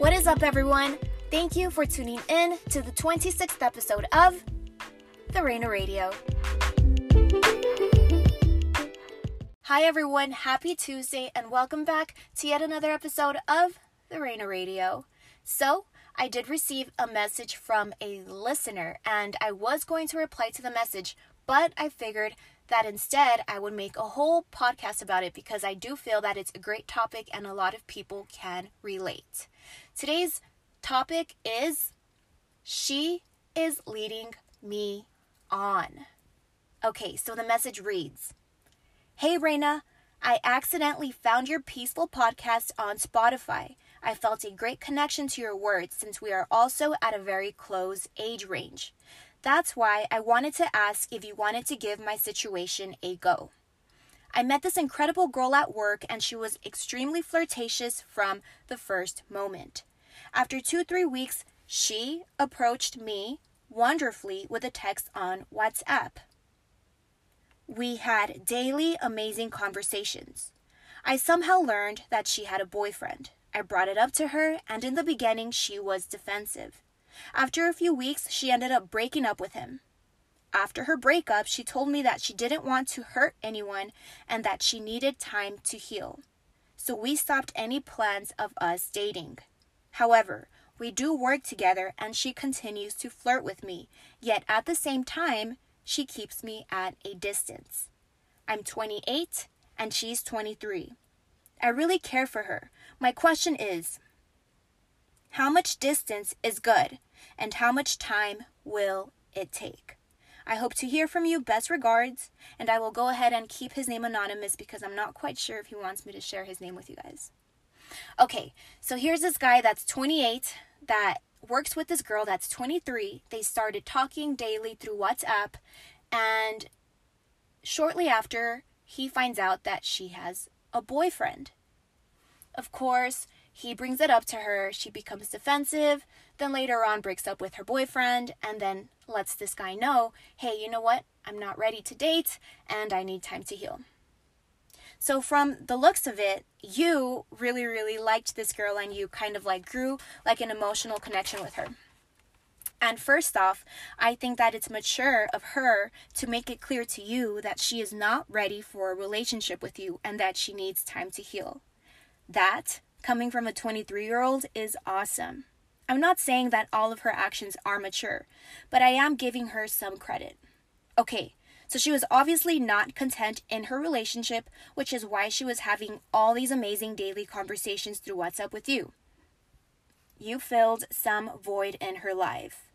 What is up, everyone? Thank you for tuning in to the 26th episode of The Reina Radio. Hi, everyone. Happy Tuesday, and welcome back to yet another episode of The Reina Radio. So, I did receive a message from a listener, and I was going to reply to the message, but I figured that instead I would make a whole podcast about it because I do feel that it's a great topic and a lot of people can relate. Today's topic is She is leading me on. Okay, so the message reads Hey Reina, I accidentally found your peaceful podcast on Spotify. I felt a great connection to your words since we are also at a very close age range. That's why I wanted to ask if you wanted to give my situation a go. I met this incredible girl at work and she was extremely flirtatious from the first moment. After two, three weeks, she approached me wonderfully with a text on WhatsApp. We had daily amazing conversations. I somehow learned that she had a boyfriend. I brought it up to her, and in the beginning, she was defensive. After a few weeks, she ended up breaking up with him. After her breakup, she told me that she didn't want to hurt anyone and that she needed time to heal. So we stopped any plans of us dating. However, we do work together and she continues to flirt with me, yet at the same time, she keeps me at a distance. I'm 28 and she's 23. I really care for her. My question is how much distance is good and how much time will it take? I hope to hear from you. Best regards. And I will go ahead and keep his name anonymous because I'm not quite sure if he wants me to share his name with you guys. Okay, so here's this guy that's 28 that works with this girl that's 23. They started talking daily through WhatsApp, and shortly after, he finds out that she has a boyfriend. Of course, he brings it up to her. She becomes defensive, then later on breaks up with her boyfriend, and then lets this guy know hey, you know what? I'm not ready to date, and I need time to heal. So, from the looks of it, you really, really liked this girl and you kind of like grew like an emotional connection with her. And first off, I think that it's mature of her to make it clear to you that she is not ready for a relationship with you and that she needs time to heal. That, coming from a 23 year old, is awesome. I'm not saying that all of her actions are mature, but I am giving her some credit. Okay, so she was obviously not content in her relationship, which is why she was having all these amazing daily conversations through WhatsApp with you. You filled some void in her life.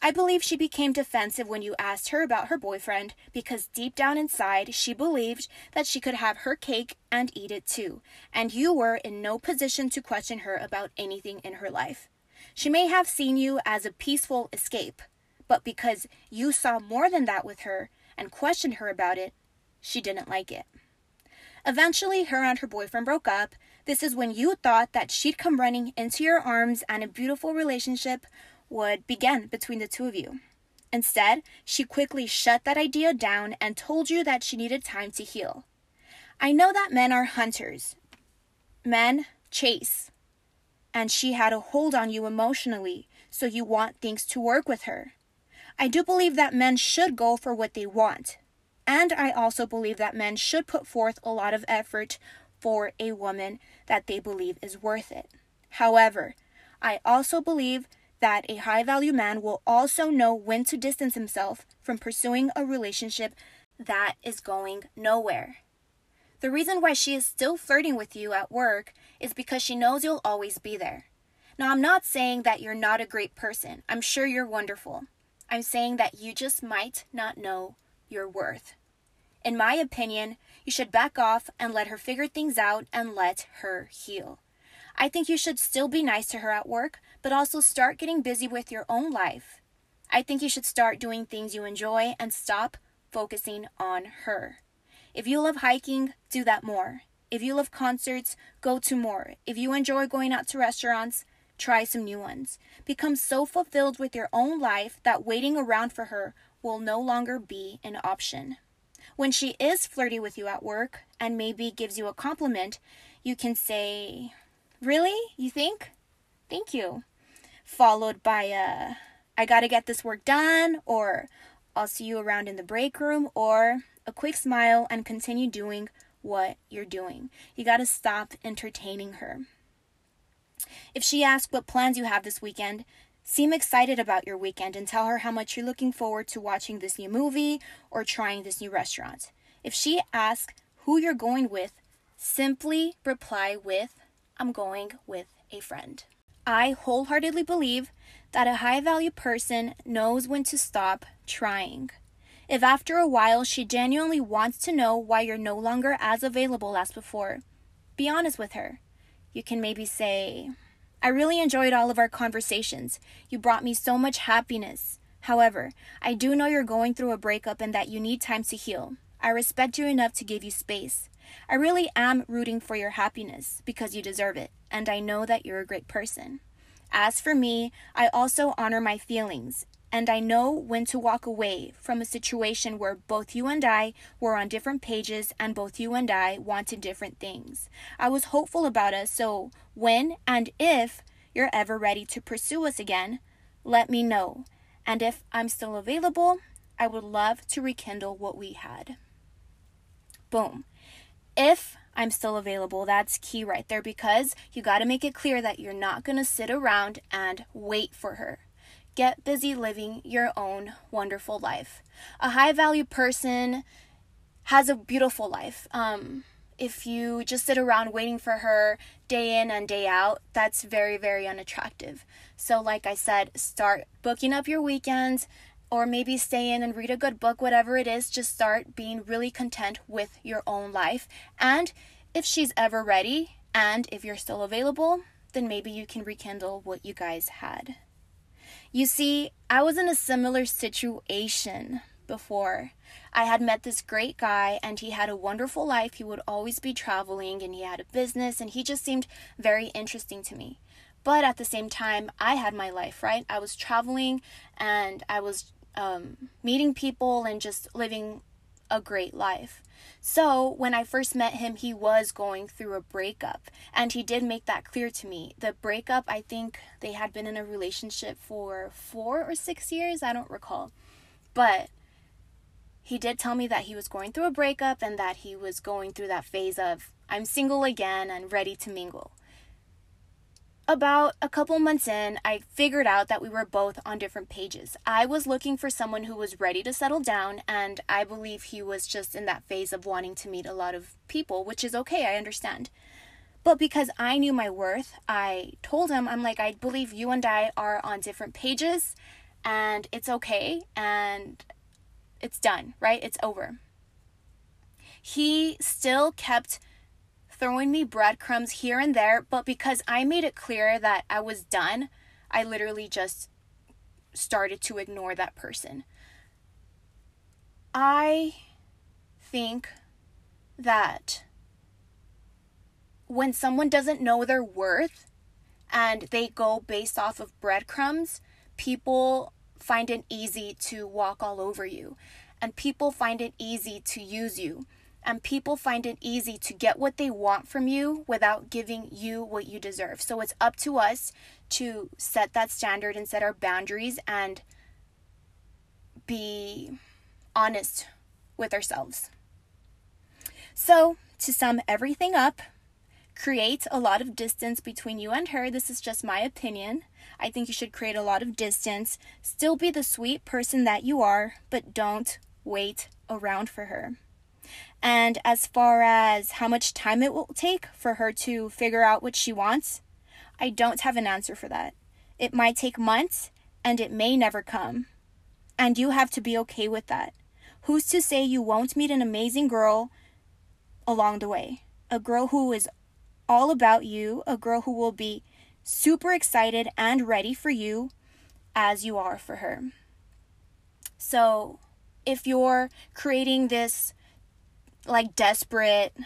I believe she became defensive when you asked her about her boyfriend because deep down inside she believed that she could have her cake and eat it too, and you were in no position to question her about anything in her life. She may have seen you as a peaceful escape, but because you saw more than that with her, and questioned her about it, she didn't like it. Eventually, her and her boyfriend broke up. This is when you thought that she'd come running into your arms and a beautiful relationship would begin between the two of you. Instead, she quickly shut that idea down and told you that she needed time to heal. I know that men are hunters. Men chase. And she had a hold on you emotionally, so you want things to work with her. I do believe that men should go for what they want. And I also believe that men should put forth a lot of effort for a woman that they believe is worth it. However, I also believe that a high value man will also know when to distance himself from pursuing a relationship that is going nowhere. The reason why she is still flirting with you at work is because she knows you'll always be there. Now, I'm not saying that you're not a great person. I'm sure you're wonderful. I'm saying that you just might not know your worth. In my opinion, you should back off and let her figure things out and let her heal. I think you should still be nice to her at work, but also start getting busy with your own life. I think you should start doing things you enjoy and stop focusing on her. If you love hiking, do that more. If you love concerts, go to more. If you enjoy going out to restaurants, Try some new ones. Become so fulfilled with your own life that waiting around for her will no longer be an option. When she is flirty with you at work and maybe gives you a compliment, you can say, Really? You think? thank you. Followed by a, I gotta get this work done, or I'll see you around in the break room, or a quick smile and continue doing what you're doing. You gotta stop entertaining her. If she asks what plans you have this weekend, seem excited about your weekend and tell her how much you're looking forward to watching this new movie or trying this new restaurant. If she asks who you're going with, simply reply with, I'm going with a friend. I wholeheartedly believe that a high value person knows when to stop trying. If after a while she genuinely wants to know why you're no longer as available as before, be honest with her. You can maybe say, I really enjoyed all of our conversations. You brought me so much happiness. However, I do know you're going through a breakup and that you need time to heal. I respect you enough to give you space. I really am rooting for your happiness because you deserve it, and I know that you're a great person. As for me, I also honor my feelings and I know when to walk away from a situation where both you and I were on different pages and both you and I wanted different things. I was hopeful about us, so when and if you're ever ready to pursue us again, let me know. And if I'm still available, I would love to rekindle what we had. Boom. If I'm still available, that's key right there because you got to make it clear that you're not going to sit around and wait for her get busy living your own wonderful life. A high value person has a beautiful life. Um, if you just sit around waiting for her day in and day out, that's very, very unattractive. So, like I said, start booking up your weekends or maybe stay in and read a good book, whatever it is. Just start being really content with your own life. And if she's ever ready and if you're still available, then maybe you can rekindle what you guys had. You see, I was in a similar situation before. I had met this great guy and he had a wonderful life. He would always be traveling and he had a business and he just seemed very interesting to me. But at the same time, I had my life, right? I was traveling and I was um, meeting people and just living a great life. So, when I first met him, he was going through a breakup, and he did make that clear to me. The breakup, I think they had been in a relationship for four or six years, I don't recall. But he did tell me that he was going through a breakup and that he was going through that phase of, I'm single again and ready to mingle about a couple months in, I figured out that we were both on different pages. I was looking for someone who was ready to settle down, and I believe he was just in that phase of wanting to meet a lot of people, which is okay, I understand. But because I knew my worth, I told him, I'm like, I believe you and I are on different pages, and it's okay, and it's done, right? It's over. He still kept throwing me breadcrumbs here and there, but because I made it clear that I was done, I literally just started to ignore that person. I think that when someone doesn't know their worth and they go based off of breadcrumbs, people find it easy to walk all over you and people find it easy to use you and people find it easy to get what they want from you without giving you what you deserve. So it's up to us to set that standard and set our boundaries and be honest with ourselves. So, to sum everything up, create a lot of distance between you and her. This is just my opinion. I think you should create a lot of distance. Still be the sweet person that you are, but don't wait around for her. And as far as how much time it will take for her to figure out what she wants, I don't have an answer for that. It might take months and it may never come. And you have to be okay with that. Who's to say you won't meet an amazing girl along the way? A girl who is all about you, a girl who will be super excited and ready for you as you are for her. So, if you're creating this like desperate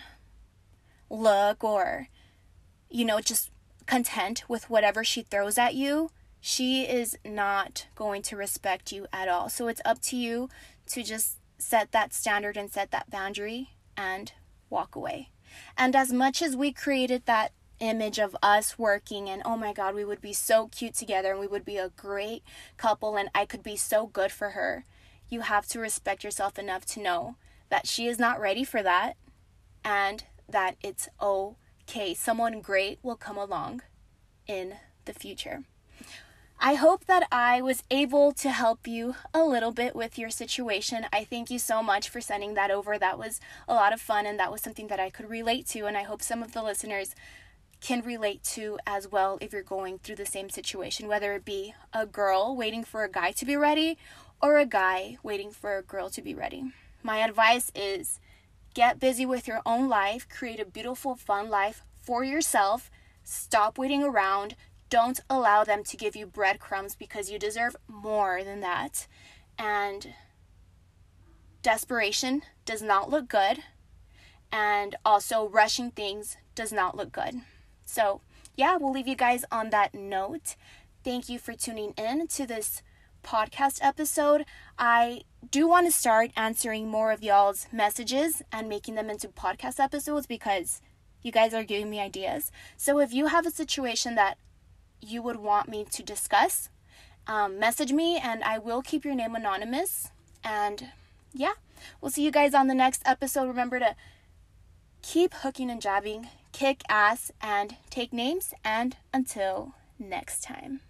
look or you know just content with whatever she throws at you she is not going to respect you at all so it's up to you to just set that standard and set that boundary and walk away and as much as we created that image of us working and oh my god, we would be so cute together and we would be a great couple and I could be so good for her. You have to respect yourself enough to know that she is not ready for that and that it's okay. Someone great will come along in the future. I hope that I was able to help you a little bit with your situation. I thank you so much for sending that over. That was a lot of fun and that was something that I could relate to. And I hope some of the listeners can relate to as well if you're going through the same situation, whether it be a girl waiting for a guy to be ready or a guy waiting for a girl to be ready. My advice is get busy with your own life, create a beautiful, fun life for yourself. Stop waiting around. Don't allow them to give you breadcrumbs because you deserve more than that. And desperation does not look good. And also, rushing things does not look good. So, yeah, we'll leave you guys on that note. Thank you for tuning in to this podcast episode. I do want to start answering more of y'all's messages and making them into podcast episodes because you guys are giving me ideas. So, if you have a situation that you would want me to discuss, um, message me and I will keep your name anonymous. And yeah, we'll see you guys on the next episode. Remember to keep hooking and jabbing, kick ass, and take names. And until next time.